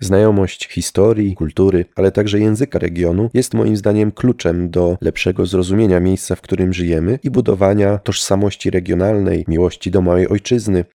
Znajomość historii, kultury, ale także języka regionu jest moim zdaniem kluczem do lepszego zrozumienia miejsca, w którym żyjemy i budowania tożsamości regionalnej, miłości do małej ojczyzny.